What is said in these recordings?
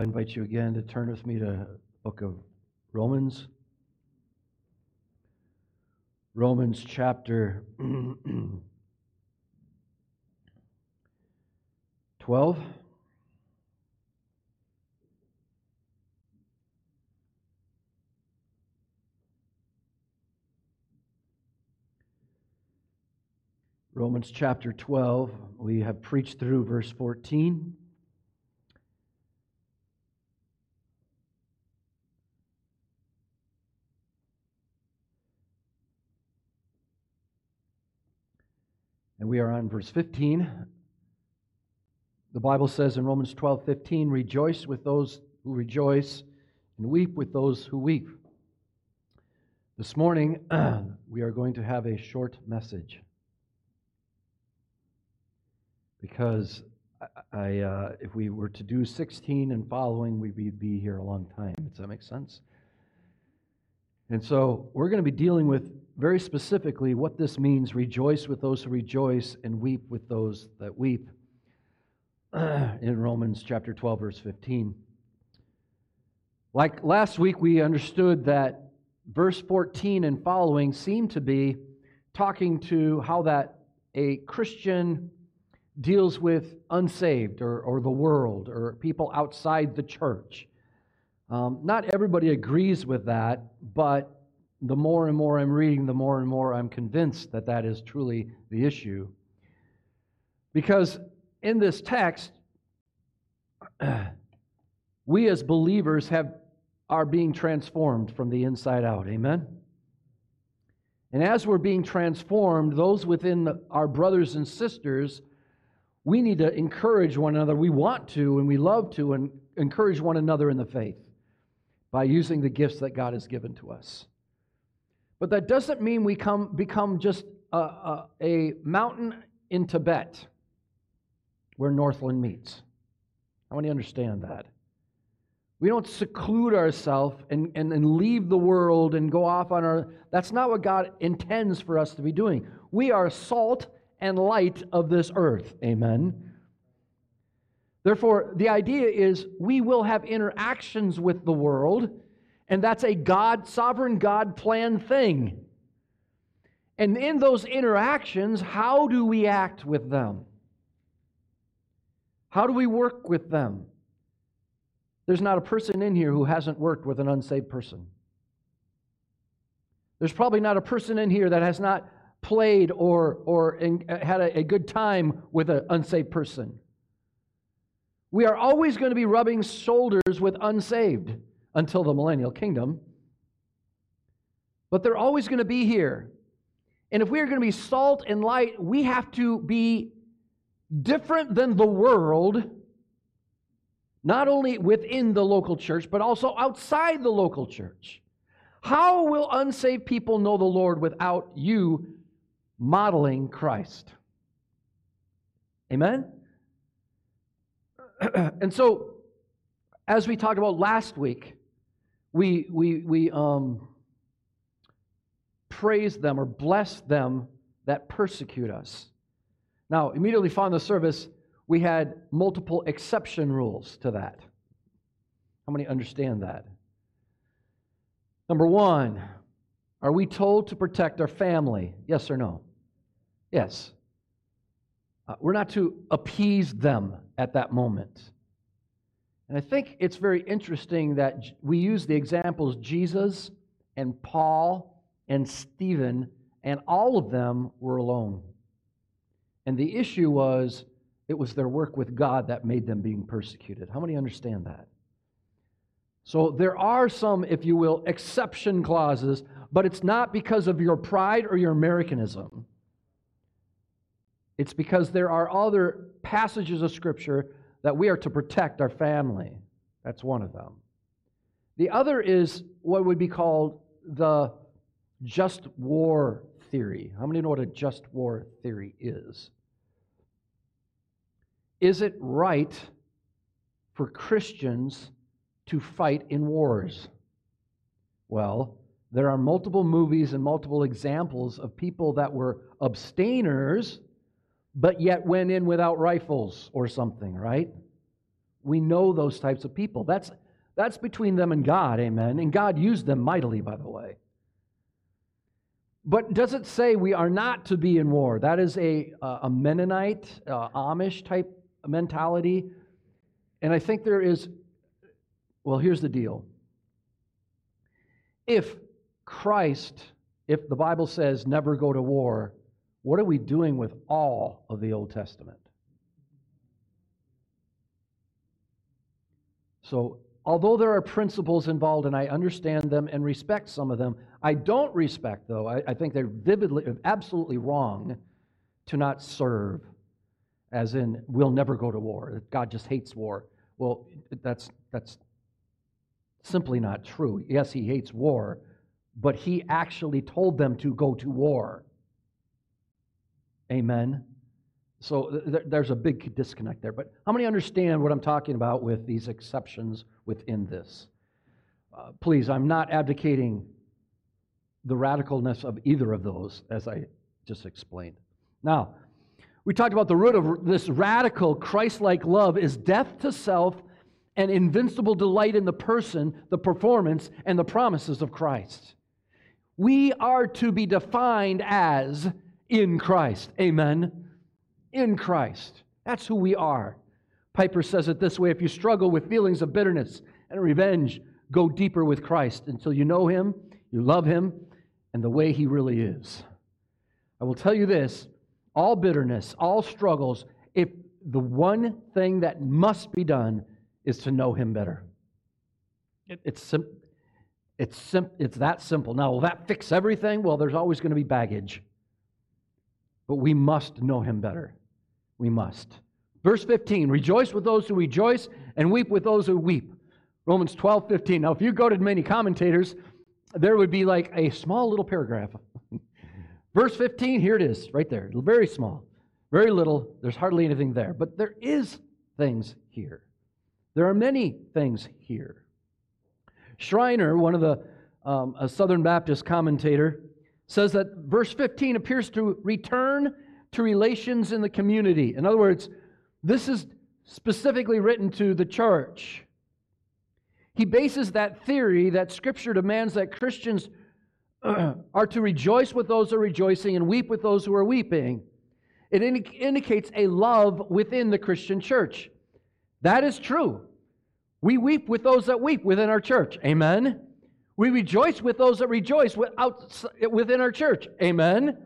I invite you again to turn with me to the book of Romans. Romans chapter 12. Romans chapter 12. We have preached through verse 14. And we are on verse 15. The Bible says in Romans 12 15, rejoice with those who rejoice and weep with those who weep. This morning, we are going to have a short message because I, uh, if we were to do 16 and following, we'd be here a long time. Does that make sense? And so we're going to be dealing with very specifically what this means rejoice with those who rejoice and weep with those that weep in Romans chapter 12, verse 15. Like last week, we understood that verse 14 and following seem to be talking to how that a Christian deals with unsaved or, or the world or people outside the church. Um, not everybody agrees with that, but the more and more I'm reading, the more and more I'm convinced that that is truly the issue. Because in this text, we as believers have, are being transformed from the inside out. Amen? And as we're being transformed, those within the, our brothers and sisters, we need to encourage one another. We want to and we love to and encourage one another in the faith by using the gifts that God has given to us. But that doesn't mean we come, become just a, a, a mountain in Tibet where Northland meets. I want you to understand that. We don't seclude ourselves and, and, and leave the world and go off on our. That's not what God intends for us to be doing. We are salt and light of this earth. Amen. Therefore, the idea is we will have interactions with the world, and that's a God, sovereign God plan thing. And in those interactions, how do we act with them? How do we work with them? There's not a person in here who hasn't worked with an unsaved person. There's probably not a person in here that has not played or, or in, had a, a good time with an unsaved person. We are always going to be rubbing shoulders with unsaved until the millennial kingdom. But they're always going to be here. And if we are going to be salt and light, we have to be different than the world, not only within the local church, but also outside the local church. How will unsaved people know the Lord without you modeling Christ? Amen? and so, as we talked about last week, we, we, we um, praise them or bless them that persecute us. Now, immediately following the service, we had multiple exception rules to that. How many understand that? Number one, are we told to protect our family? Yes or no? Yes. Uh, we're not to appease them at that moment. And I think it's very interesting that we use the examples Jesus and Paul and Stephen, and all of them were alone. And the issue was it was their work with God that made them being persecuted. How many understand that? So there are some, if you will, exception clauses, but it's not because of your pride or your Americanism. It's because there are other passages of Scripture that we are to protect our family. That's one of them. The other is what would be called the just war theory. How many know what a just war theory is? Is it right for Christians to fight in wars? Well, there are multiple movies and multiple examples of people that were abstainers but yet went in without rifles or something, right? We know those types of people. That's, that's between them and God, amen. And God used them mightily, by the way. But does it say we are not to be in war? That is a, a Mennonite, uh, Amish type mentality. And I think there is, well, here's the deal. If Christ, if the Bible says never go to war, what are we doing with all of the Old Testament? So, although there are principles involved and I understand them and respect some of them, I don't respect, though, I, I think they're vividly, absolutely wrong to not serve, as in, we'll never go to war. God just hates war. Well, that's, that's simply not true. Yes, he hates war, but he actually told them to go to war. Amen. So th- there's a big disconnect there. But how many understand what I'm talking about with these exceptions within this? Uh, please, I'm not advocating the radicalness of either of those, as I just explained. Now, we talked about the root of this radical Christ like love is death to self and invincible delight in the person, the performance, and the promises of Christ. We are to be defined as in Christ. Amen. In Christ. That's who we are. Piper says it this way if you struggle with feelings of bitterness and revenge, go deeper with Christ until you know Him, you love Him, and the way He really is. I will tell you this all bitterness, all struggles, if the one thing that must be done is to know Him better. It's, sim- it's, sim- it's that simple. Now, will that fix everything? Well, there's always going to be baggage. But we must know Him better. We must. Verse 15 Rejoice with those who rejoice and weep with those who weep. Romans 12, 15. Now, if you go to many commentators, there would be like a small little paragraph. Verse 15, here it is, right there. Very small, very little. There's hardly anything there. But there is things here. There are many things here. Schreiner, one of the um, a Southern Baptist commentator, says that verse 15 appears to return to relations in the community. In other words, this is specifically written to the church. He bases that theory that Scripture demands that Christians are to rejoice with those who are rejoicing and weep with those who are weeping. It indi- indicates a love within the Christian church. That is true. We weep with those that weep within our church. Amen. We rejoice with those that rejoice within our church. Amen.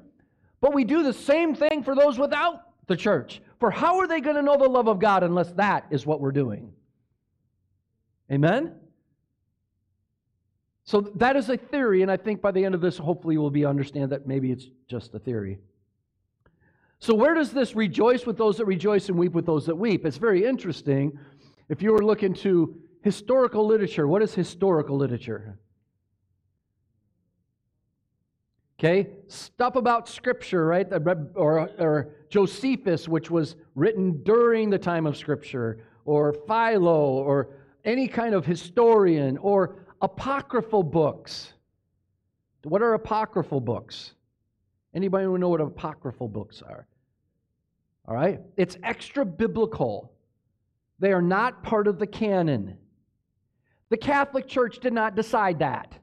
But we do the same thing for those without the church. For how are they going to know the love of God unless that is what we're doing? Amen? So that is a theory, and I think by the end of this, hopefully, we'll be understand that maybe it's just a theory. So where does this rejoice with those that rejoice and weep with those that weep? It's very interesting. If you were looking to historical literature, what is historical literature? Okay, stuff about Scripture, right? Or, or Josephus, which was written during the time of Scripture, or Philo, or any kind of historian, or apocryphal books. What are apocryphal books? Anybody who know what apocryphal books are? All right? It's extra biblical. They are not part of the canon. The Catholic Church did not decide that.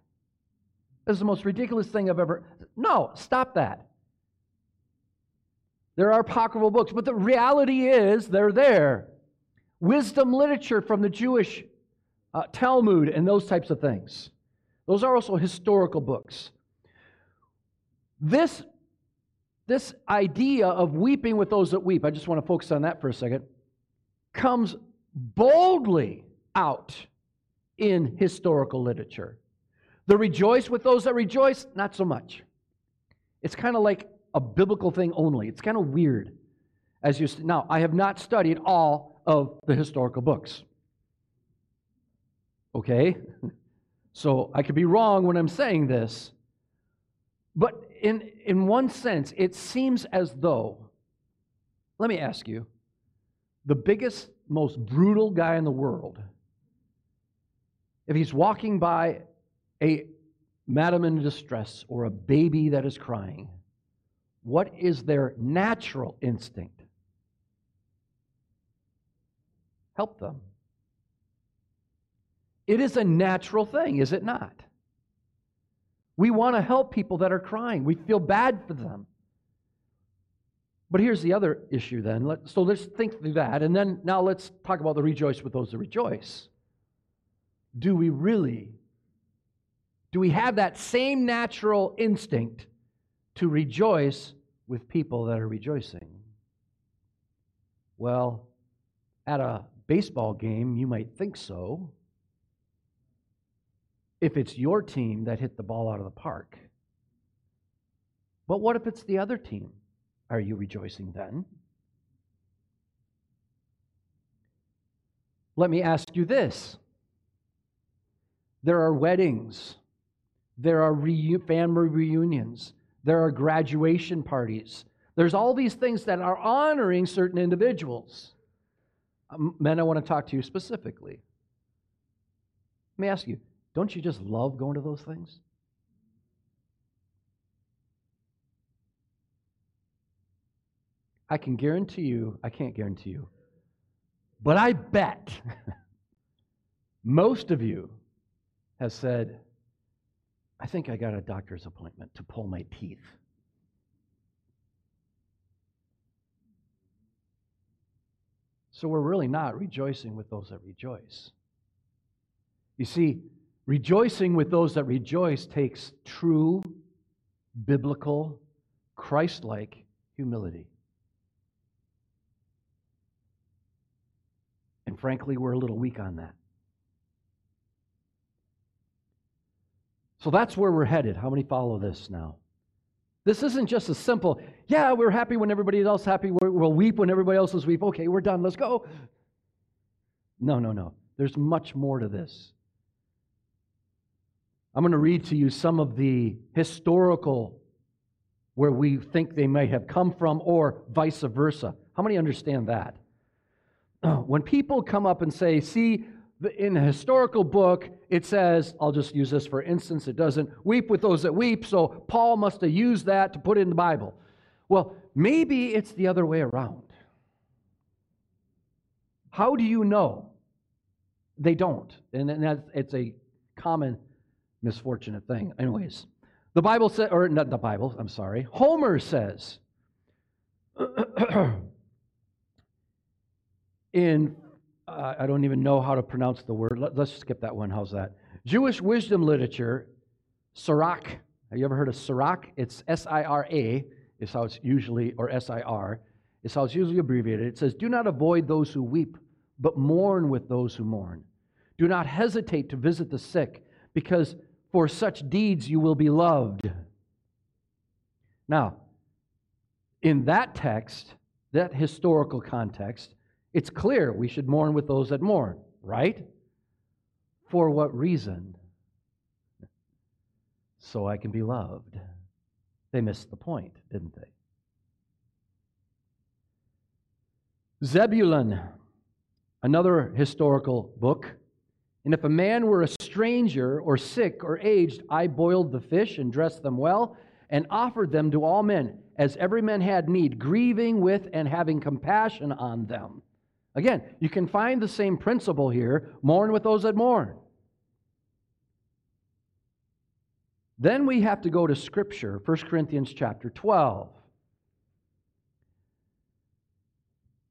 This is the most ridiculous thing I've ever. No, stop that. There are apocryphal books, but the reality is they're there. Wisdom literature from the Jewish uh, Talmud and those types of things. Those are also historical books. This, this idea of weeping with those that weep, I just want to focus on that for a second, comes boldly out in historical literature. The rejoice with those that rejoice, not so much. It's kind of like a biblical thing only. It's kind of weird. As you now, I have not studied all of the historical books. Okay? So I could be wrong when I'm saying this. But in, in one sense, it seems as though, let me ask you, the biggest, most brutal guy in the world, if he's walking by a madam in distress or a baby that is crying, what is their natural instinct? Help them. It is a natural thing, is it not? We want to help people that are crying. We feel bad for them. But here's the other issue then. so let's think through that. And then now let's talk about the rejoice with those that rejoice. Do we really, do we have that same natural instinct to rejoice with people that are rejoicing? Well, at a baseball game, you might think so. If it's your team that hit the ball out of the park. But what if it's the other team? Are you rejoicing then? Let me ask you this there are weddings, there are family reunions, there are graduation parties. There's all these things that are honoring certain individuals. Um, men, I want to talk to you specifically. Let me ask you don't you just love going to those things? I can guarantee you, I can't guarantee you, but I bet most of you has said, I think I got a doctor's appointment to pull my teeth. So we're really not rejoicing with those that rejoice. You see, rejoicing with those that rejoice takes true, biblical, Christ like humility. And frankly, we're a little weak on that. So that's where we're headed. How many follow this now? This isn't just a simple, yeah, we're happy when everybody else is happy. We'll weep when everybody else is weep. Okay, we're done. Let's go. No, no, no. There's much more to this. I'm going to read to you some of the historical where we think they may have come from or vice versa. How many understand that? When people come up and say, see, in a historical book, it says, I'll just use this for instance, it doesn't weep with those that weep, so Paul must have used that to put it in the Bible. Well, maybe it's the other way around. How do you know? They don't. And that's, it's a common misfortunate thing. Anyways, the Bible says, or not the Bible, I'm sorry, Homer says in I don't even know how to pronounce the word. Let, us skip that one. How's that? Jewish wisdom literature, Sirach. Have you ever heard of Sirach? It's S I R A, is how it's usually, or S I R, is how it's usually abbreviated. It says, Do not avoid those who weep, but mourn with those who mourn. Do not hesitate to visit the sick, because for such deeds you will be loved. Now, in that text, that historical context, it's clear we should mourn with those that mourn, right? For what reason? So I can be loved. They missed the point, didn't they? Zebulun, another historical book. And if a man were a stranger or sick or aged, I boiled the fish and dressed them well and offered them to all men, as every man had need, grieving with and having compassion on them. Again, you can find the same principle here mourn with those that mourn. Then we have to go to Scripture, 1 Corinthians chapter 12.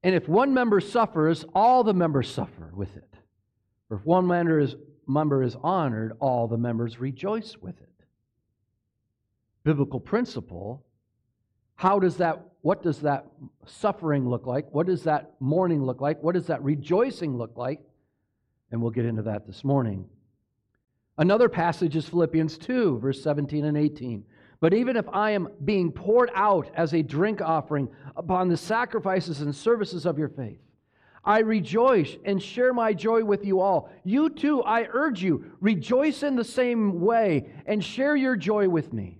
And if one member suffers, all the members suffer with it. Or if one member is, member is honored, all the members rejoice with it. Biblical principle how does that, what does that suffering look like? What does that mourning look like? What does that rejoicing look like? And we'll get into that this morning. Another passage is Philippians 2, verse 17 and 18. But even if I am being poured out as a drink offering upon the sacrifices and services of your faith, I rejoice and share my joy with you all. You too, I urge you, rejoice in the same way and share your joy with me.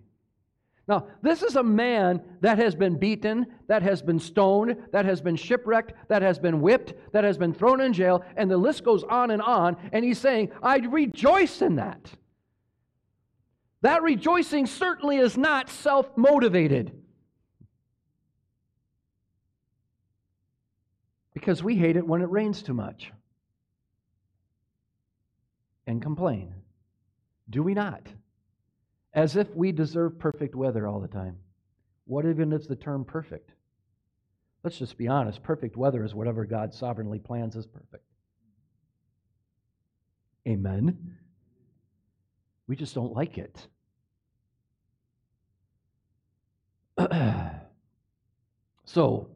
Now, this is a man that has been beaten, that has been stoned, that has been shipwrecked, that has been whipped, that has been thrown in jail, and the list goes on and on. And he's saying, I rejoice in that. That rejoicing certainly is not self motivated. Because we hate it when it rains too much. and complain. Do we not? As if we deserve perfect weather all the time. What even is the term perfect? Let's just be honest. Perfect weather is whatever God sovereignly plans is perfect. Amen. We just don't like it. so,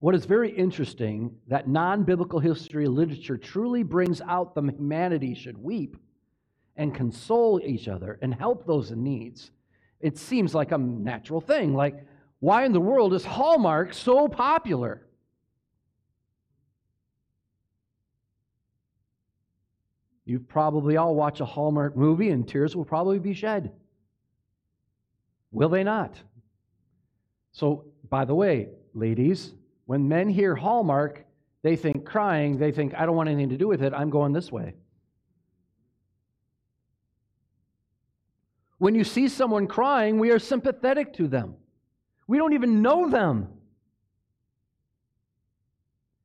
what is very interesting that non-biblical history literature truly brings out the humanity should weep and console each other and help those in needs. It seems like a natural thing. Like, why in the world is Hallmark so popular? You've probably all watched a Hallmark movie and tears will probably be shed. Will they not? So, by the way, ladies, when men hear Hallmark, they think crying, they think, I don't want anything to do with it, I'm going this way. When you see someone crying, we are sympathetic to them. We don't even know them.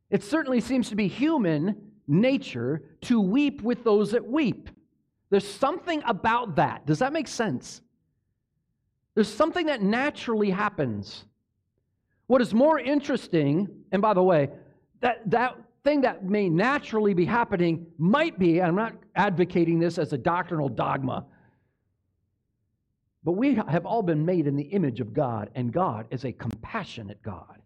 It certainly seems to be human nature to weep with those that weep. There's something about that. Does that make sense? There's something that naturally happens. What is more interesting, and by the way, that, that thing that may naturally be happening might be, I'm not advocating this as a doctrinal dogma, but we have all been made in the image of God, and God is a compassionate God.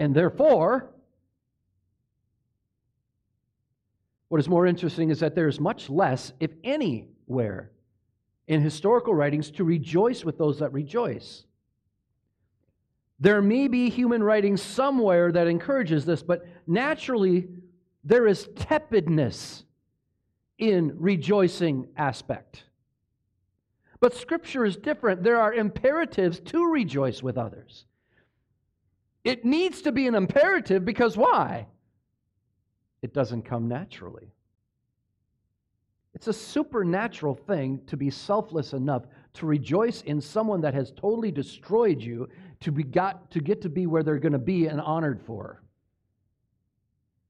And therefore, what is more interesting is that there is much less, if anywhere, in historical writings to rejoice with those that rejoice. There may be human writing somewhere that encourages this, but naturally, there is tepidness in rejoicing aspect. But Scripture is different. There are imperatives to rejoice with others. It needs to be an imperative because why? It doesn't come naturally. It's a supernatural thing to be selfless enough to rejoice in someone that has totally destroyed you to, be got, to get to be where they're going to be and honored for.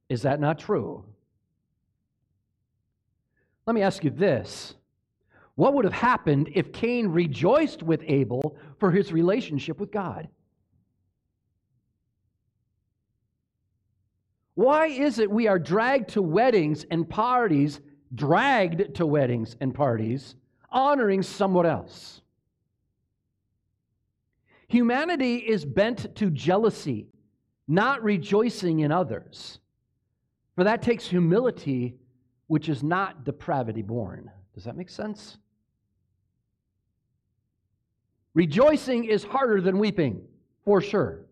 Is that not true? Let me ask you this what would have happened if Cain rejoiced with Abel for his relationship with God? Why is it we are dragged to weddings and parties, dragged to weddings and parties, honoring someone else? Humanity is bent to jealousy, not rejoicing in others. For that takes humility, which is not depravity born. Does that make sense? Rejoicing is harder than weeping, for sure.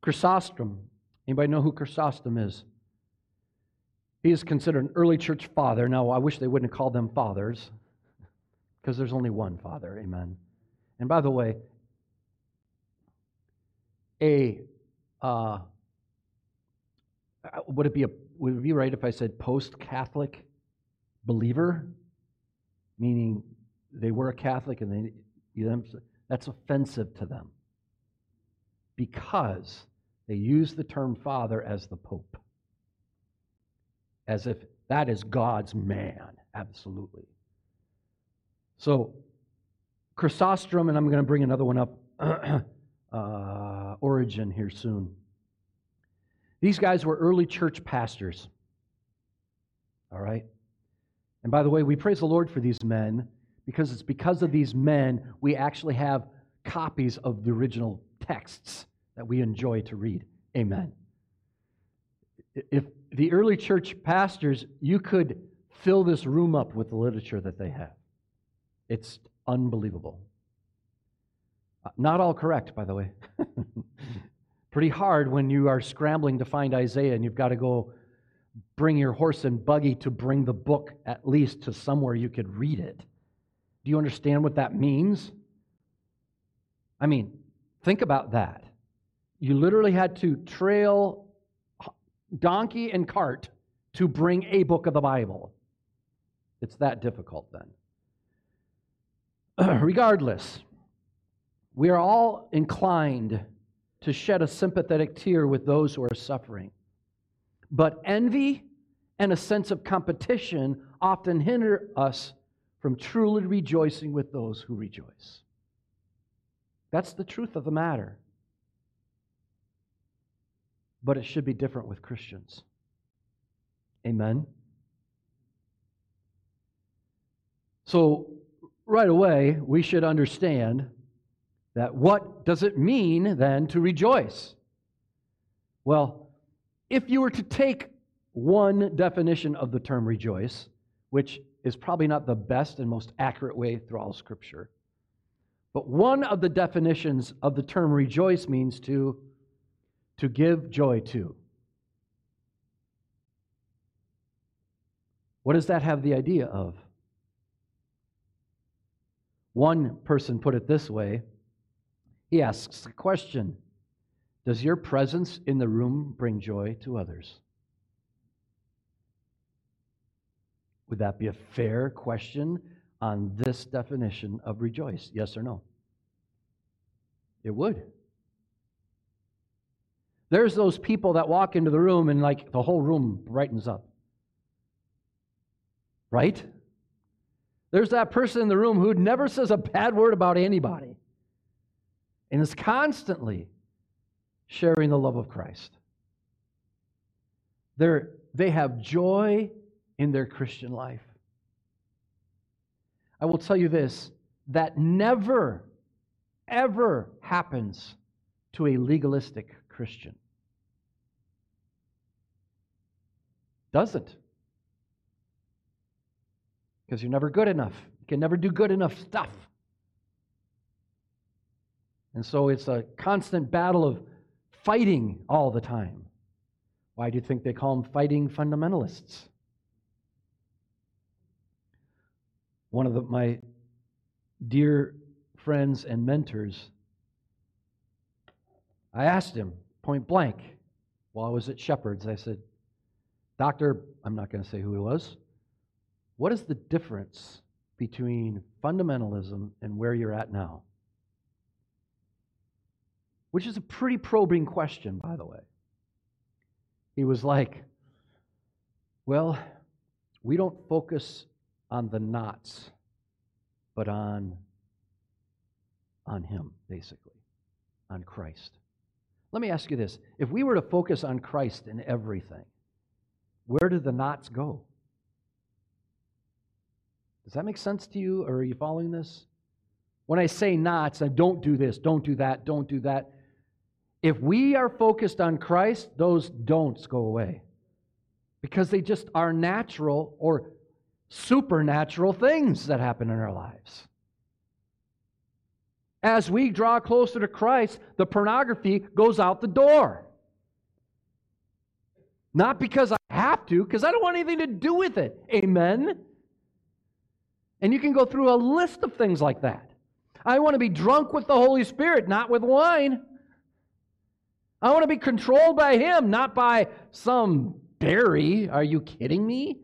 Chrysostom. Anybody know who Chrysostom is? He is considered an early church father. Now, I wish they wouldn't have called them fathers, because there's only one father. Amen. And by the way, a uh, would it be a would it be right if I said post-Catholic believer, meaning they were a Catholic and they, that's offensive to them because they use the term father as the Pope, as if that is God's man. Absolutely. So, Chrysostom, and I'm going to bring another one up, uh, Origen here soon. These guys were early church pastors. All right? And by the way, we praise the Lord for these men because it's because of these men we actually have copies of the original texts that we enjoy to read. Amen. If the early church pastors, you could fill this room up with the literature that they have. It's unbelievable. Uh, not all correct, by the way. Pretty hard when you are scrambling to find Isaiah and you've got to go bring your horse and buggy to bring the book at least to somewhere you could read it. Do you understand what that means? I mean, think about that. You literally had to trail donkey and cart to bring a book of the Bible. It's that difficult then. Regardless, we are all inclined to shed a sympathetic tear with those who are suffering. But envy and a sense of competition often hinder us from truly rejoicing with those who rejoice. That's the truth of the matter. But it should be different with Christians. Amen. So, right away, we should understand that what does it mean then to rejoice? Well, if you were to take one definition of the term rejoice, which is probably not the best and most accurate way through all Scripture, but one of the definitions of the term rejoice means to, to give joy to. What does that have the idea of? One person put it this way he asks the question Does your presence in the room bring joy to others? Would that be a fair question on this definition of rejoice? Yes or no? It would. There's those people that walk into the room and like the whole room brightens up. Right? There's that person in the room who never says a bad word about anybody and is constantly sharing the love of Christ. They're, they have joy in their Christian life. I will tell you this that never, ever happens to a legalistic Christian. Doesn't. Because you're never good enough. You can never do good enough stuff. And so it's a constant battle of fighting all the time. Why do you think they call them fighting fundamentalists? One of the, my dear friends and mentors, I asked him point blank while I was at Shepherd's, I said, Doctor, I'm not going to say who he was, what is the difference between fundamentalism and where you're at now? Which is a pretty probing question, by the way. He was like, Well, we don't focus on the knots, but on, on Him, basically, on Christ. Let me ask you this if we were to focus on Christ in everything, where do the knots go? Does that make sense to you, or are you following this? When I say knots, I don't do this, don't do that, don't do that. If we are focused on Christ, those don'ts go away because they just are natural or supernatural things that happen in our lives. As we draw closer to Christ, the pornography goes out the door. Not because I have to, because I don't want anything to do with it. Amen? And you can go through a list of things like that. I want to be drunk with the Holy Spirit, not with wine. I want to be controlled by Him, not by some berry. Are you kidding me?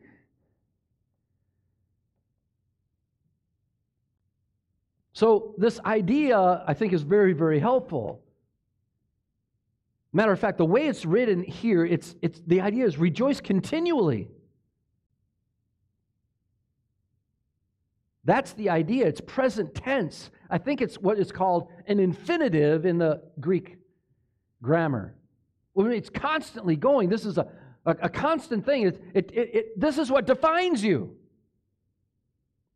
So, this idea, I think, is very, very helpful. Matter of fact, the way it's written here, it's, it's, the idea is rejoice continually. That's the idea. It's present tense. I think it's what is called an infinitive in the Greek grammar. It's constantly going. This is a, a, a constant thing. It, it, it, this is what defines you,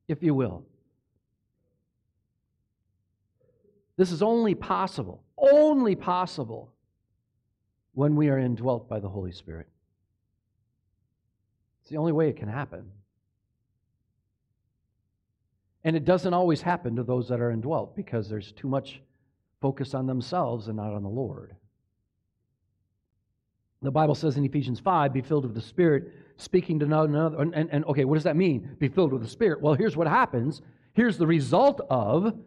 if you will. This is only possible, only possible when we are indwelt by the Holy Spirit. It's the only way it can happen. And it doesn't always happen to those that are indwelt because there's too much focus on themselves and not on the Lord. The Bible says in Ephesians 5, be filled with the Spirit, speaking to another. And, and, and, okay, what does that mean? Be filled with the Spirit. Well, here's what happens. Here's the result of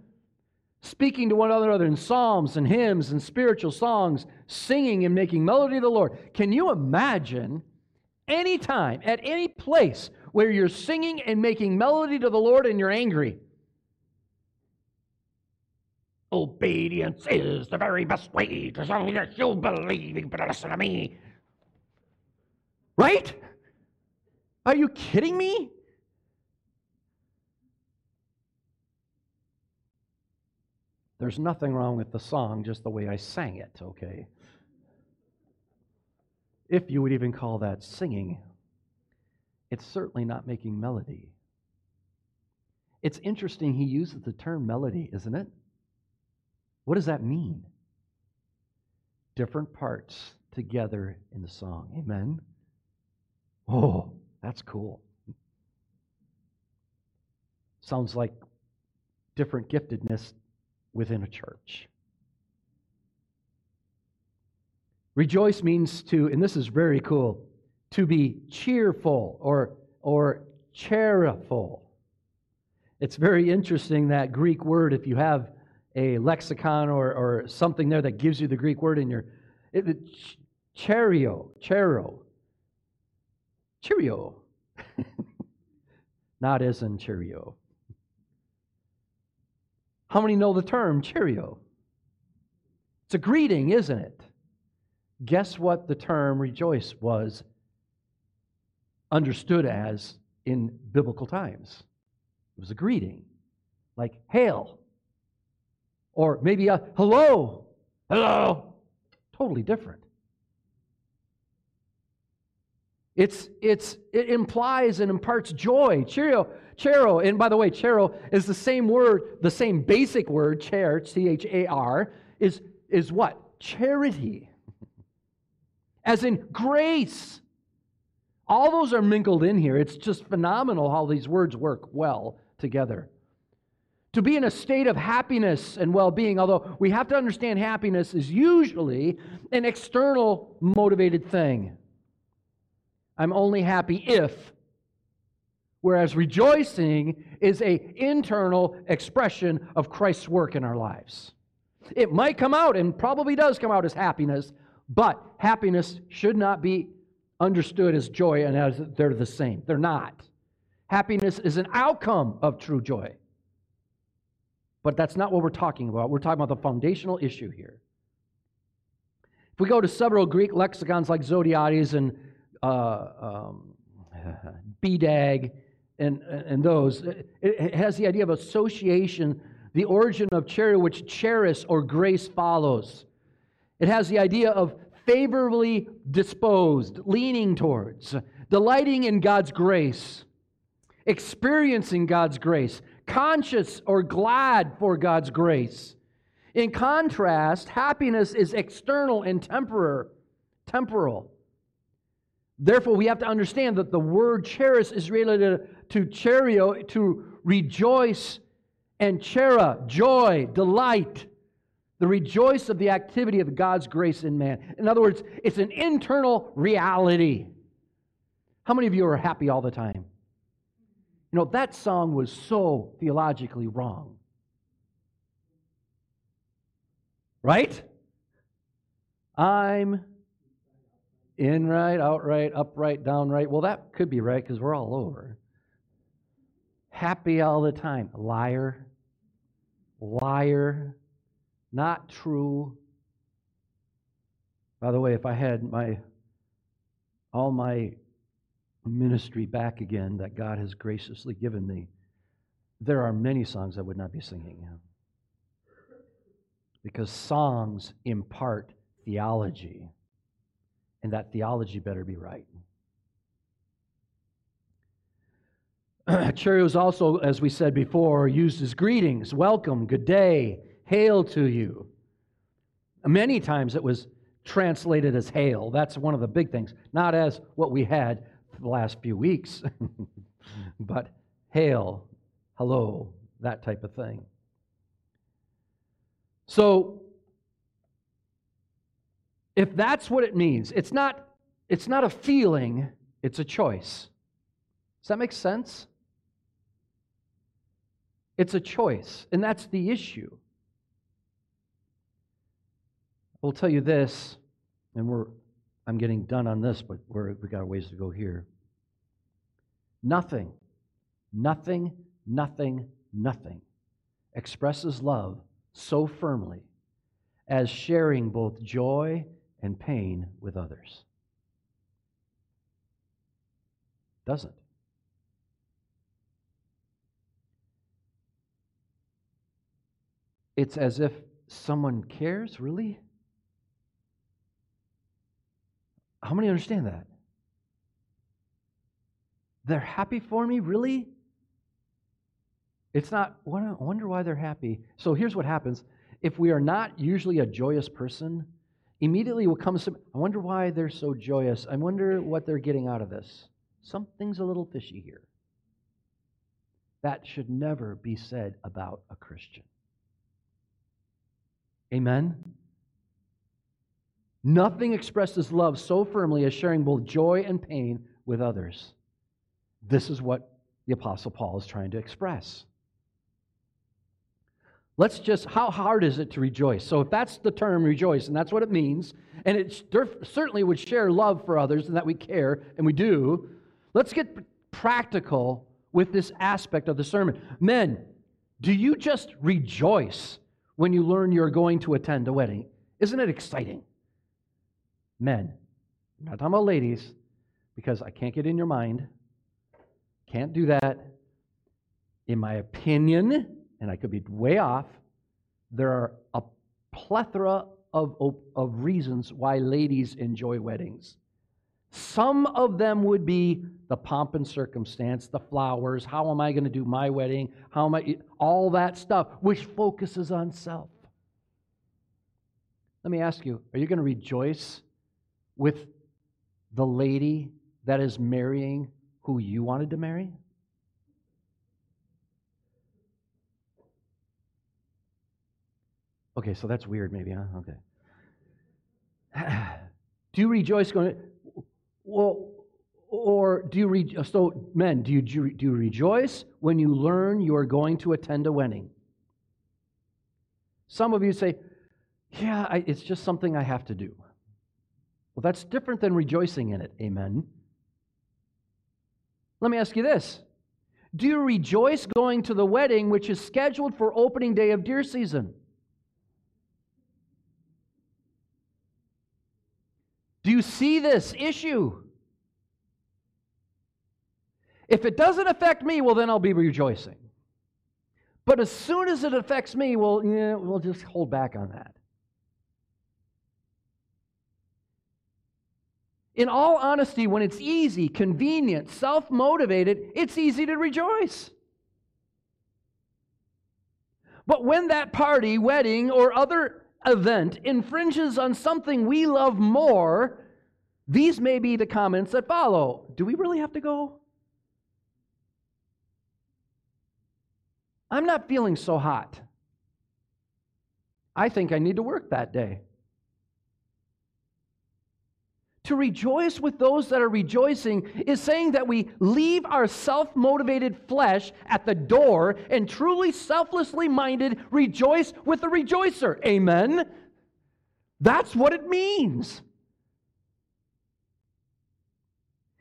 speaking to one another in psalms and hymns and spiritual songs, singing and making melody to the Lord. Can you imagine any time, at any place, where you're singing and making melody to the Lord and you're angry? Obedience is the very best way to show that you believe. You better listen to me. Right? Are you kidding me? There's nothing wrong with the song, just the way I sang it, okay? If you would even call that singing, it's certainly not making melody. It's interesting he uses the term melody, isn't it? What does that mean? Different parts together in the song. Amen? Oh, that's cool. Sounds like different giftedness within a church. Rejoice means to, and this is very cool, to be cheerful or, or cheerful. It's very interesting that Greek word, if you have a lexicon or, or something there that gives you the Greek word in your, it, it, cherio, chero, cheerio. Not as in cheerio. How many know the term cheerio? It's a greeting, isn't it? Guess what the term rejoice was understood as in biblical times? It was a greeting, like hail, or maybe a hello, hello. Totally different. It's, it's, it implies and imparts joy. Cheerio, chero, and by the way, chero is the same word, the same basic word, chair, C H A R, is, is what? Charity. As in grace. All those are mingled in here. It's just phenomenal how these words work well together. To be in a state of happiness and well being, although we have to understand happiness is usually an external motivated thing. I'm only happy if. Whereas rejoicing is a internal expression of Christ's work in our lives. It might come out and probably does come out as happiness, but happiness should not be understood as joy and as they're the same. They're not. Happiness is an outcome of true joy. But that's not what we're talking about. We're talking about the foundational issue here. If we go to several Greek lexicons like Zodhiates and uh, um, BDAG and, and those, it has the idea of association, the origin of charity, which charis or grace follows. It has the idea of favorably disposed, leaning towards, delighting in God's grace, experiencing God's grace, conscious or glad for God's grace. In contrast, happiness is external and temporal. temporal. Therefore, we have to understand that the word charis is related to cherio, to rejoice, and chera, joy, delight the rejoice of the activity of God's grace in man. In other words, it's an internal reality. How many of you are happy all the time? You know, that song was so theologically wrong. Right? I'm in right, outright, upright, downright. Well, that could be right because we're all over. Happy all the time. Liar. Liar not true. By the way, if I had my all my ministry back again that God has graciously given me, there are many songs I would not be singing. Because songs impart theology, and that theology better be right. Cheerios also, as we said before, used as greetings, welcome, good day, Hail to you. Many times it was translated as hail. That's one of the big things. Not as what we had the last few weeks, but hail, hello, that type of thing. So, if that's what it means, it's not, it's not a feeling, it's a choice. Does that make sense? It's a choice, and that's the issue. I'll tell you this, and we're I'm getting done on this, but we're, we got a ways to go here. Nothing, nothing, nothing, nothing expresses love so firmly as sharing both joy and pain with others. Doesn't. It's as if someone cares, really? How many understand that? They're happy for me, really? It's not, I wonder why they're happy. So here's what happens. If we are not usually a joyous person, immediately what comes to, I wonder why they're so joyous. I wonder what they're getting out of this. Something's a little fishy here. That should never be said about a Christian. Amen? Nothing expresses love so firmly as sharing both joy and pain with others. This is what the Apostle Paul is trying to express. Let's just, how hard is it to rejoice? So, if that's the term rejoice, and that's what it means, and it certainly would share love for others and that we care, and we do, let's get practical with this aspect of the sermon. Men, do you just rejoice when you learn you're going to attend a wedding? Isn't it exciting? Men, I'm not talking about ladies, because I can't get in your mind. Can't do that. In my opinion, and I could be way off, there are a plethora of, of reasons why ladies enjoy weddings. Some of them would be the pomp and circumstance, the flowers, how am I going to do my wedding, how am I, all that stuff, which focuses on self. Let me ask you, are you going to rejoice with the lady that is marrying who you wanted to marry? Okay, so that's weird, maybe, huh? Okay. do you rejoice going? Well, or do you re- so men? Do you do you rejoice when you learn you are going to attend a wedding? Some of you say, "Yeah, I, it's just something I have to do." Well, that's different than rejoicing in it. Amen. Let me ask you this Do you rejoice going to the wedding which is scheduled for opening day of deer season? See this issue? If it doesn't affect me, well, then I'll be rejoicing. But as soon as it affects me, well, yeah, we'll just hold back on that. In all honesty, when it's easy, convenient, self motivated, it's easy to rejoice. But when that party, wedding, or other event infringes on something we love more, these may be the comments that follow. Do we really have to go? I'm not feeling so hot. I think I need to work that day. To rejoice with those that are rejoicing is saying that we leave our self motivated flesh at the door and truly selflessly minded rejoice with the rejoicer. Amen? That's what it means.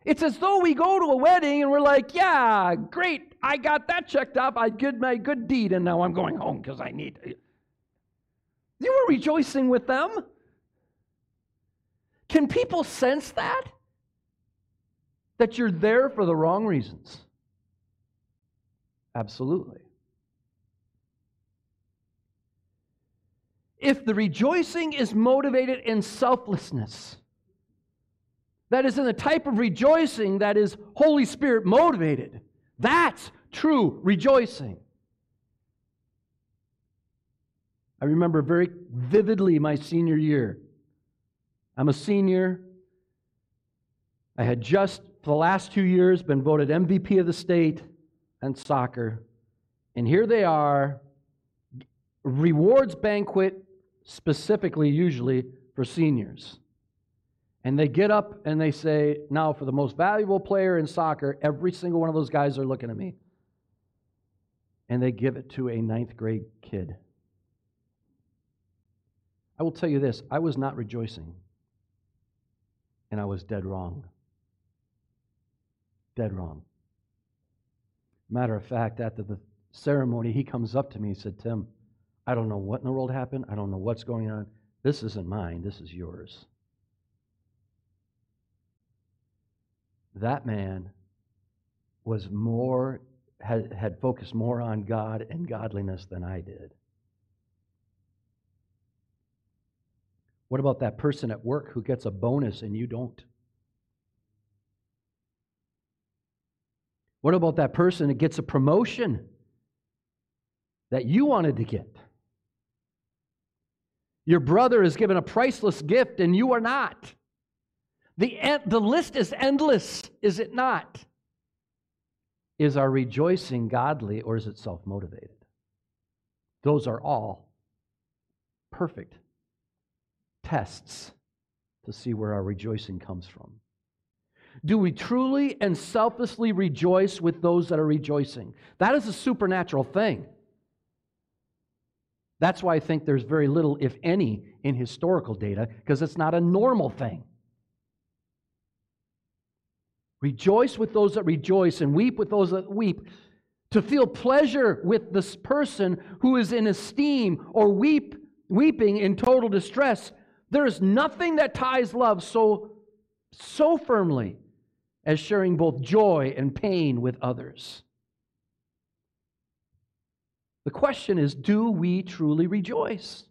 It's as though we go to a wedding and we're like, yeah, great, I got that checked off. I did my good deed, and now I'm going home because I need. You were rejoicing with them. Can people sense that? That you're there for the wrong reasons? Absolutely. If the rejoicing is motivated in selflessness, that is in the type of rejoicing that is Holy Spirit motivated, that's true rejoicing. I remember very vividly my senior year. I'm a senior. I had just, for the last two years, been voted MVP of the state and soccer. And here they are, rewards banquet, specifically, usually for seniors. And they get up and they say, Now, for the most valuable player in soccer, every single one of those guys are looking at me. And they give it to a ninth grade kid. I will tell you this I was not rejoicing and I was dead wrong. Dead wrong. Matter of fact, after the ceremony, he comes up to me and said, Tim, I don't know what in the world happened. I don't know what's going on. This isn't mine, this is yours. That man was more, had, had focused more on God and godliness than I did. What about that person at work who gets a bonus and you don't? What about that person that gets a promotion that you wanted to get? Your brother is given a priceless gift and you are not. The, the list is endless, is it not? Is our rejoicing godly or is it self motivated? Those are all perfect tests to see where our rejoicing comes from. Do we truly and selflessly rejoice with those that are rejoicing? That is a supernatural thing. That's why I think there's very little, if any, in historical data, because it's not a normal thing. Rejoice with those that rejoice and weep with those that weep. To feel pleasure with this person who is in esteem or weep, weeping in total distress. There is nothing that ties love so, so firmly as sharing both joy and pain with others. The question is do we truly rejoice?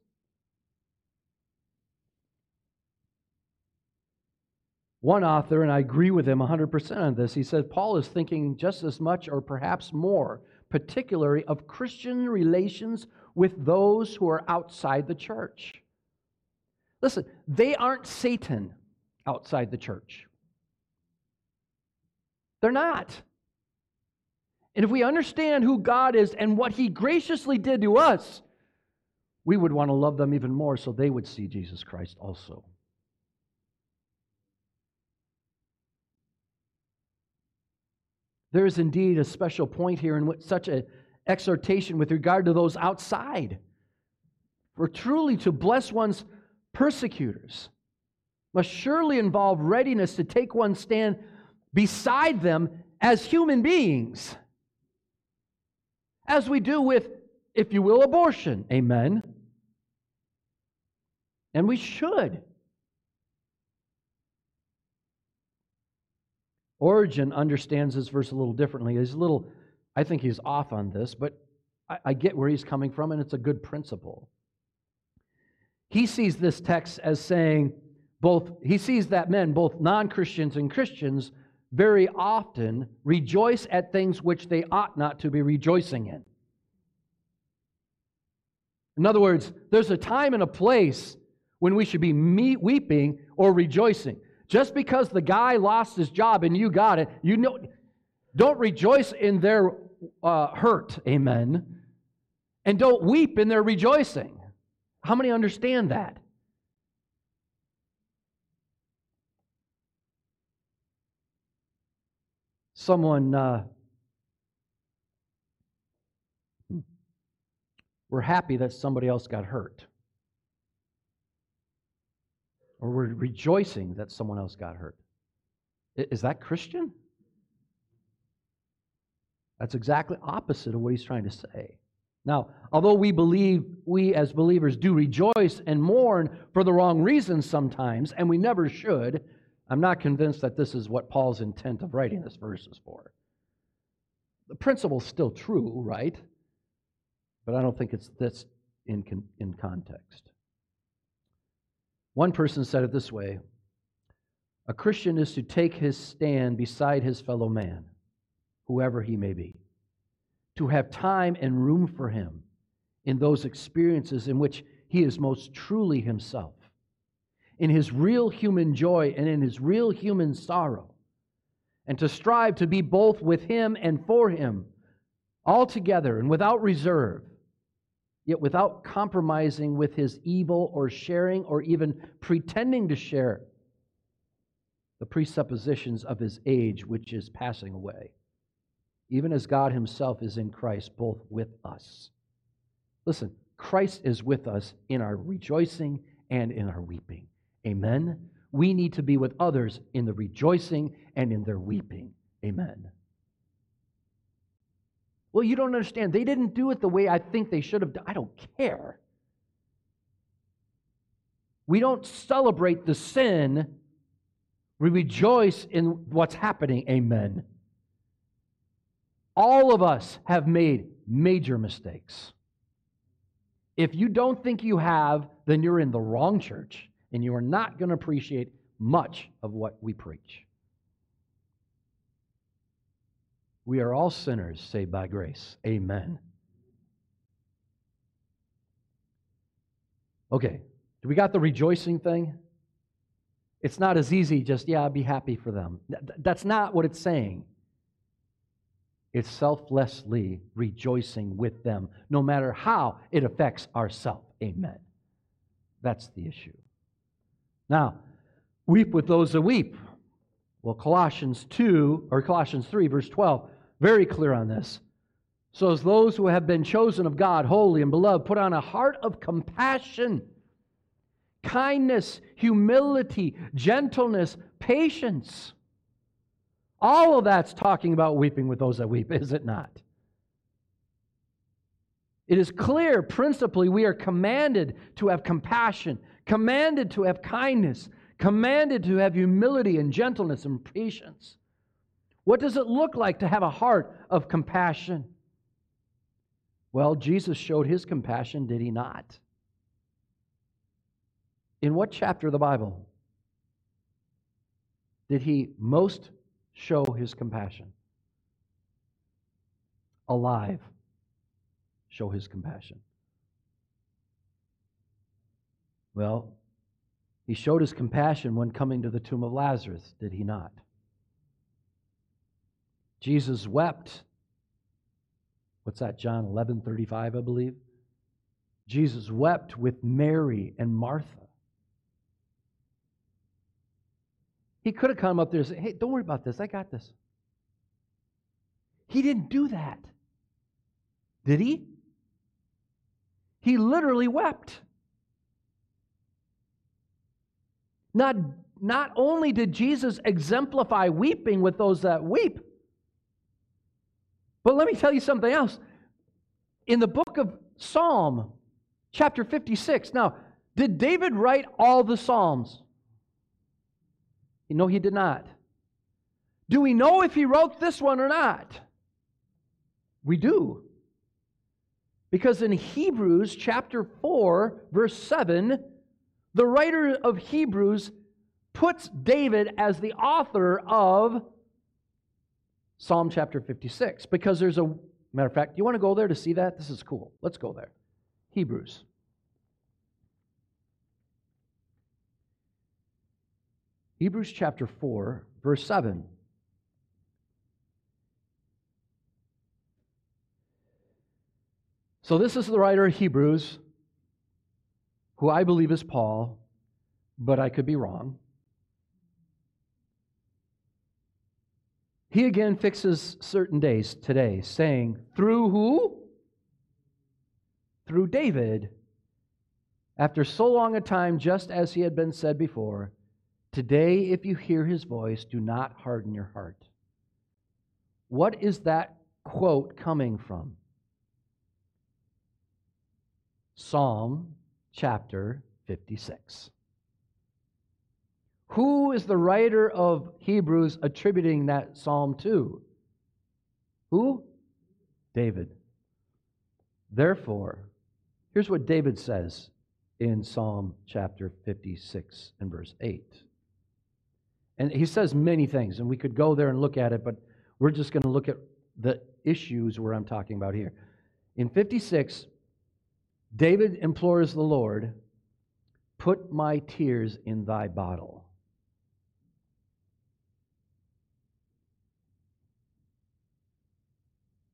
One author, and I agree with him 100% on this, he said Paul is thinking just as much or perhaps more, particularly of Christian relations with those who are outside the church. Listen, they aren't Satan outside the church. They're not. And if we understand who God is and what He graciously did to us, we would want to love them even more so they would see Jesus Christ also. There is indeed a special point here in such an exhortation with regard to those outside. For truly to bless one's persecutors must surely involve readiness to take one's stand beside them as human beings, as we do with, if you will, abortion. Amen. And we should. Origen understands this verse a little differently. He's a little, I think he's off on this, but I, I get where he's coming from, and it's a good principle. He sees this text as saying, both, he sees that men, both non Christians and Christians, very often rejoice at things which they ought not to be rejoicing in. In other words, there's a time and a place when we should be weeping or rejoicing. Just because the guy lost his job and you got it, you know, don't rejoice in their uh, hurt, amen. And don't weep in their rejoicing. How many understand that? Someone, uh, we're happy that somebody else got hurt or we're rejoicing that someone else got hurt. Is that Christian? That's exactly opposite of what he's trying to say. Now, although we believe, we as believers do rejoice and mourn for the wrong reasons sometimes, and we never should, I'm not convinced that this is what Paul's intent of writing this verse is for. The principle's still true, right? But I don't think it's this in, in context. One person said it this way A Christian is to take his stand beside his fellow man, whoever he may be, to have time and room for him in those experiences in which he is most truly himself, in his real human joy and in his real human sorrow, and to strive to be both with him and for him, altogether and without reserve yet without compromising with his evil or sharing or even pretending to share the presuppositions of his age, which is passing away, even as God himself is in Christ, both with us. Listen, Christ is with us in our rejoicing and in our weeping. Amen. We need to be with others in the rejoicing and in their weeping. Amen. Well, you don't understand. They didn't do it the way I think they should have done. I don't care. We don't celebrate the sin. We rejoice in what's happening. Amen. All of us have made major mistakes. If you don't think you have, then you're in the wrong church and you are not going to appreciate much of what we preach. We are all sinners saved by grace. Amen. Okay, do we got the rejoicing thing? It's not as easy just, yeah, be happy for them. That's not what it's saying. It's selflessly rejoicing with them, no matter how it affects ourself. Amen. That's the issue. Now, weep with those that weep. Well, Colossians 2, or Colossians 3, verse 12, very clear on this. So, as those who have been chosen of God, holy and beloved, put on a heart of compassion, kindness, humility, gentleness, patience. All of that's talking about weeping with those that weep, is it not? It is clear, principally, we are commanded to have compassion, commanded to have kindness, commanded to have humility and gentleness and patience. What does it look like to have a heart of compassion? Well, Jesus showed his compassion, did he not? In what chapter of the Bible did he most show his compassion? Alive, show his compassion. Well, he showed his compassion when coming to the tomb of Lazarus, did he not? Jesus wept. What's that, John 11 35, I believe? Jesus wept with Mary and Martha. He could have come up there and said, Hey, don't worry about this. I got this. He didn't do that. Did he? He literally wept. Not, not only did Jesus exemplify weeping with those that weep, but let me tell you something else. In the book of Psalm, chapter 56, now, did David write all the Psalms? No, he did not. Do we know if he wrote this one or not? We do. Because in Hebrews chapter 4, verse 7, the writer of Hebrews puts David as the author of Psalm chapter 56 because there's a matter of fact, you want to go there to see that? This is cool. Let's go there. Hebrews. Hebrews chapter 4, verse 7. So, this is the writer of Hebrews, who I believe is Paul, but I could be wrong. He again fixes certain days today, saying, Through who? Through David, after so long a time, just as he had been said before, Today, if you hear his voice, do not harden your heart. What is that quote coming from? Psalm chapter 56. Who is the writer of Hebrews attributing that psalm to? Who? David. Therefore, here's what David says in Psalm chapter 56 and verse 8. And he says many things, and we could go there and look at it, but we're just going to look at the issues where I'm talking about here. In 56, David implores the Lord, Put my tears in thy bottle.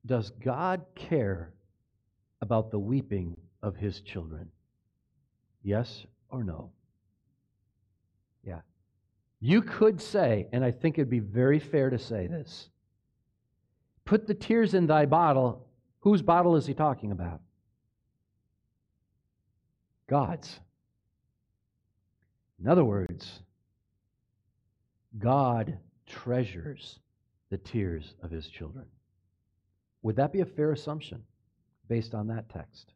Does God care about the weeping of his children? Yes or no? Yeah. You could say, and I think it'd be very fair to say this put the tears in thy bottle. Whose bottle is he talking about? God's. In other words, God treasures the tears of his children. Would that be a fair assumption based on that text?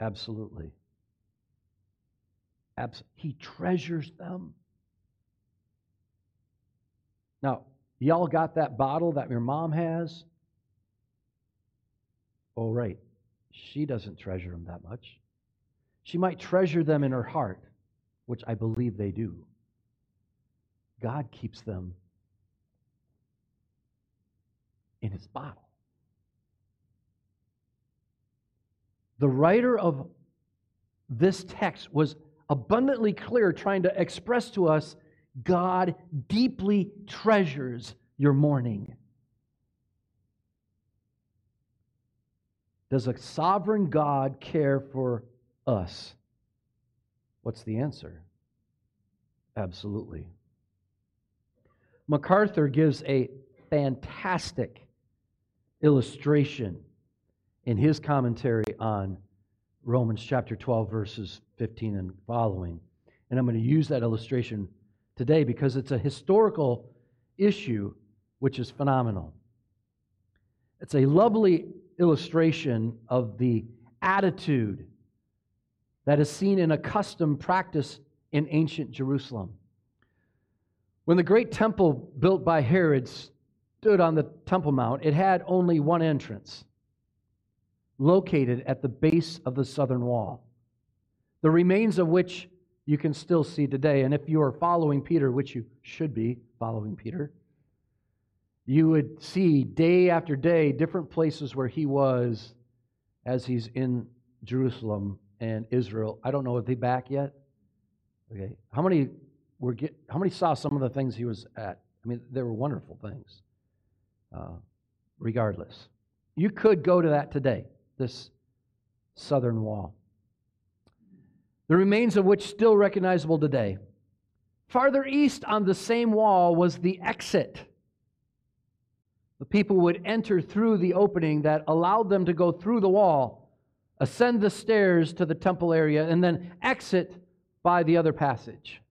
Absolutely. Abs- he treasures them. Now, Y'all got that bottle that your mom has? Oh, right. She doesn't treasure them that much. She might treasure them in her heart, which I believe they do. God keeps them in his bottle. The writer of this text was abundantly clear, trying to express to us God deeply treasures your mourning. Does a sovereign God care for us? What's the answer? Absolutely. MacArthur gives a fantastic illustration in his commentary on Romans chapter 12, verses 15 and following. And I'm going to use that illustration today because it's a historical issue which is phenomenal. It's a lovely illustration of the attitude that is seen in a custom practice in ancient Jerusalem. When the great temple built by Herod stood on the Temple Mount, it had only one entrance, located at the base of the southern wall, the remains of which you can still see today. And if you are following Peter, which you should be following Peter, you would see day after day different places where he was as he's in Jerusalem and Israel. I don't know, are they back yet? Okay. How many were get, how many saw some of the things he was at? I mean, they were wonderful things. Uh, regardless, you could go to that today, this southern wall. The remains of which still recognizable today. Farther east on the same wall was the exit. The people would enter through the opening that allowed them to go through the wall, ascend the stairs to the temple area, and then exit by the other passage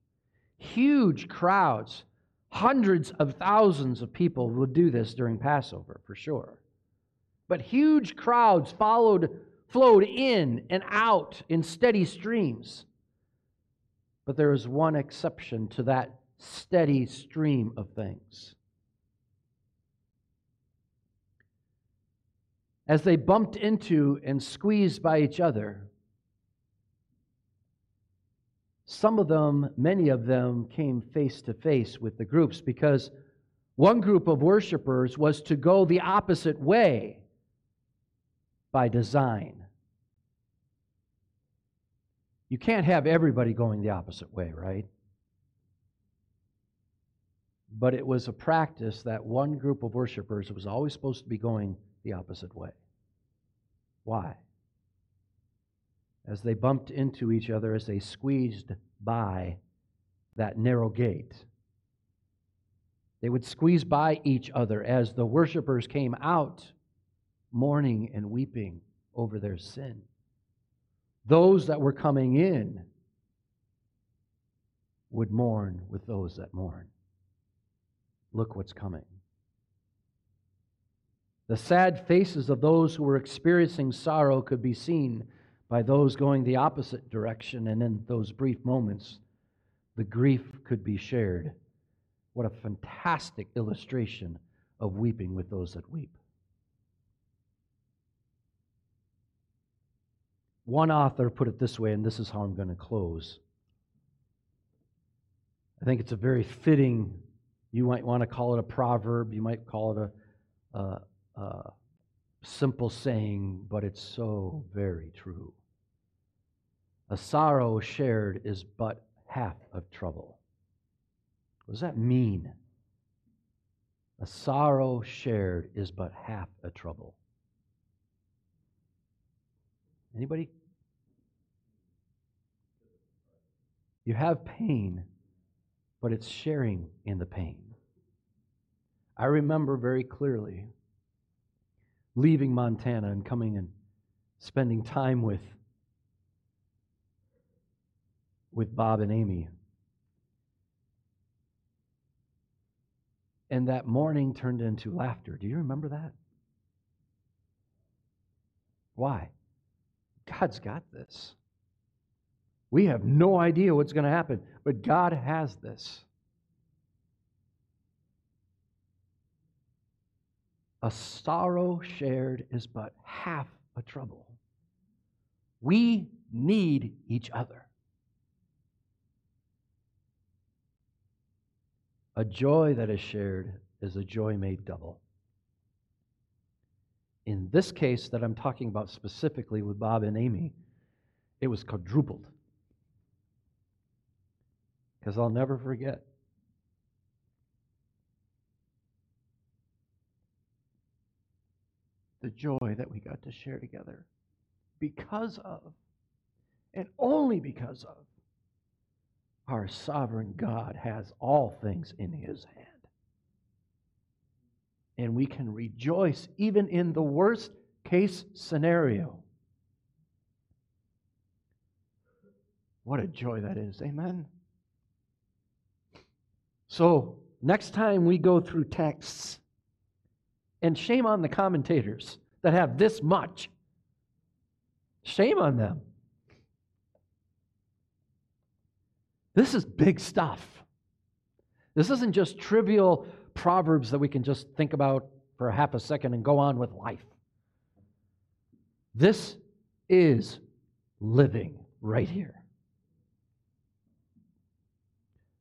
huge crowds, hundreds of thousands of people would do this during Passover for sure. But huge crowds followed, flowed in and out in steady streams. But there is one exception to that steady stream of things. As they bumped into and squeezed by each other, some of them, many of them, came face to face with the groups because one group of worshipers was to go the opposite way by design. You can't have everybody going the opposite way, right? But it was a practice that one group of worshipers was always supposed to be going the opposite way. Why? As they bumped into each other as they squeezed by that narrow gate. They would squeeze by each other as the worshipers came out mourning and weeping over their sin. Those that were coming in would mourn with those that mourn. Look what's coming. The sad faces of those who were experiencing sorrow could be seen by those going the opposite direction, and in those brief moments, the grief could be shared. What a fantastic illustration of weeping with those that weep. One author put it this way, and this is how I'm going to close. I think it's a very fitting, you might want to call it a proverb, you might call it a, a, a simple saying, but it's so very true. A sorrow shared is but half of trouble. What does that mean? A sorrow shared is but half a trouble. Anybody? You have pain, but it's sharing in the pain. I remember very clearly leaving Montana and coming and spending time with with Bob and Amy. And that morning turned into laughter. Do you remember that? Why? God's got this. We have no idea what's going to happen, but God has this. a sorrow shared is but half a trouble. We need each other. A joy that is shared is a joy made double. In this case that I'm talking about specifically with Bob and Amy, it was quadrupled. Because I'll never forget. The joy that we got to share together because of, and only because of, our sovereign God has all things in his hand. And we can rejoice even in the worst case scenario. What a joy that is. Amen. So, next time we go through texts, and shame on the commentators that have this much, shame on them. This is big stuff. This isn't just trivial proverbs that we can just think about for a half a second and go on with life. This is living right here.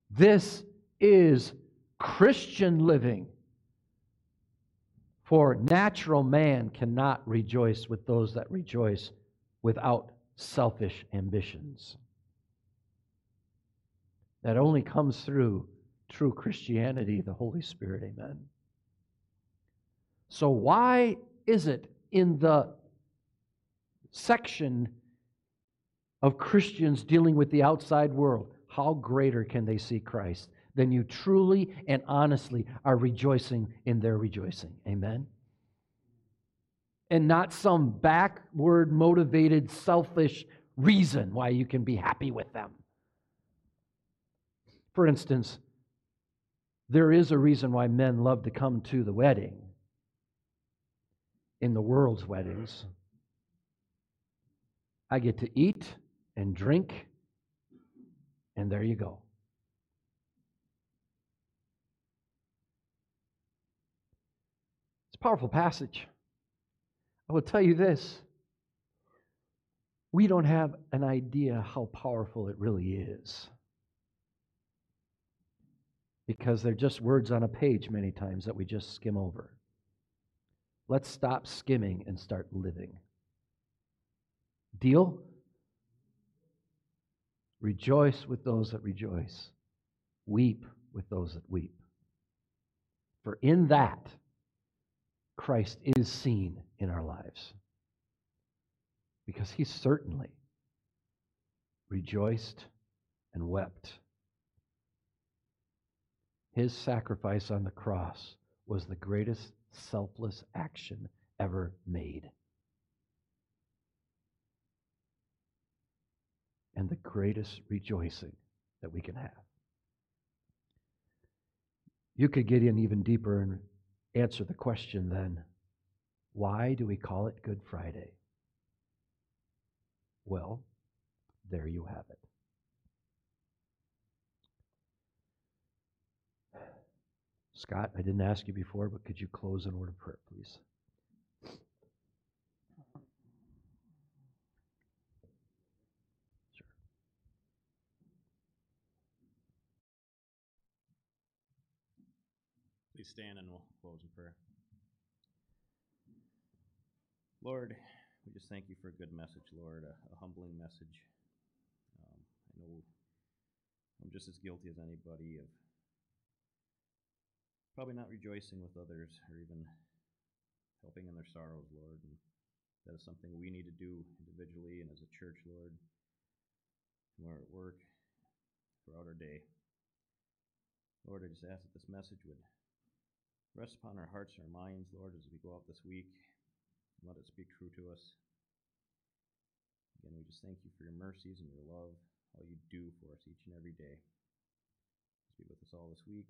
This is Christian living. For natural man cannot rejoice with those that rejoice without selfish ambitions. That only comes through true Christianity, the Holy Spirit. Amen. So, why is it in the section of Christians dealing with the outside world, how greater can they see Christ than you truly and honestly are rejoicing in their rejoicing? Amen. And not some backward motivated, selfish reason why you can be happy with them. For instance, there is a reason why men love to come to the wedding in the world's weddings. I get to eat and drink, and there you go. It's a powerful passage. I will tell you this we don't have an idea how powerful it really is because they're just words on a page many times that we just skim over. Let's stop skimming and start living. Deal? Rejoice with those that rejoice, weep with those that weep. For in that, Christ is seen in our lives. Because he certainly rejoiced and wept his sacrifice on the cross was the greatest selfless action ever made. And the greatest rejoicing that we can have. You could get in even deeper and answer the question then why do we call it Good Friday? Well, there you have it. Scott, I didn't ask you before, but could you close in word of prayer, please? Sure. Please stand and we'll close in prayer. Lord, we just thank you for a good message, Lord, a, a humbling message. Um, I know I'm just as guilty as anybody of probably not rejoicing with others or even helping in their sorrows, Lord. And that is something we need to do individually and as a church, Lord, when we're at work, throughout our day. Lord, I just ask that this message would rest upon our hearts and our minds, Lord, as we go out this week. And let it speak true to us. Again, we just thank you for your mercies and your love, all you do for us each and every day. Just Be with us all this week.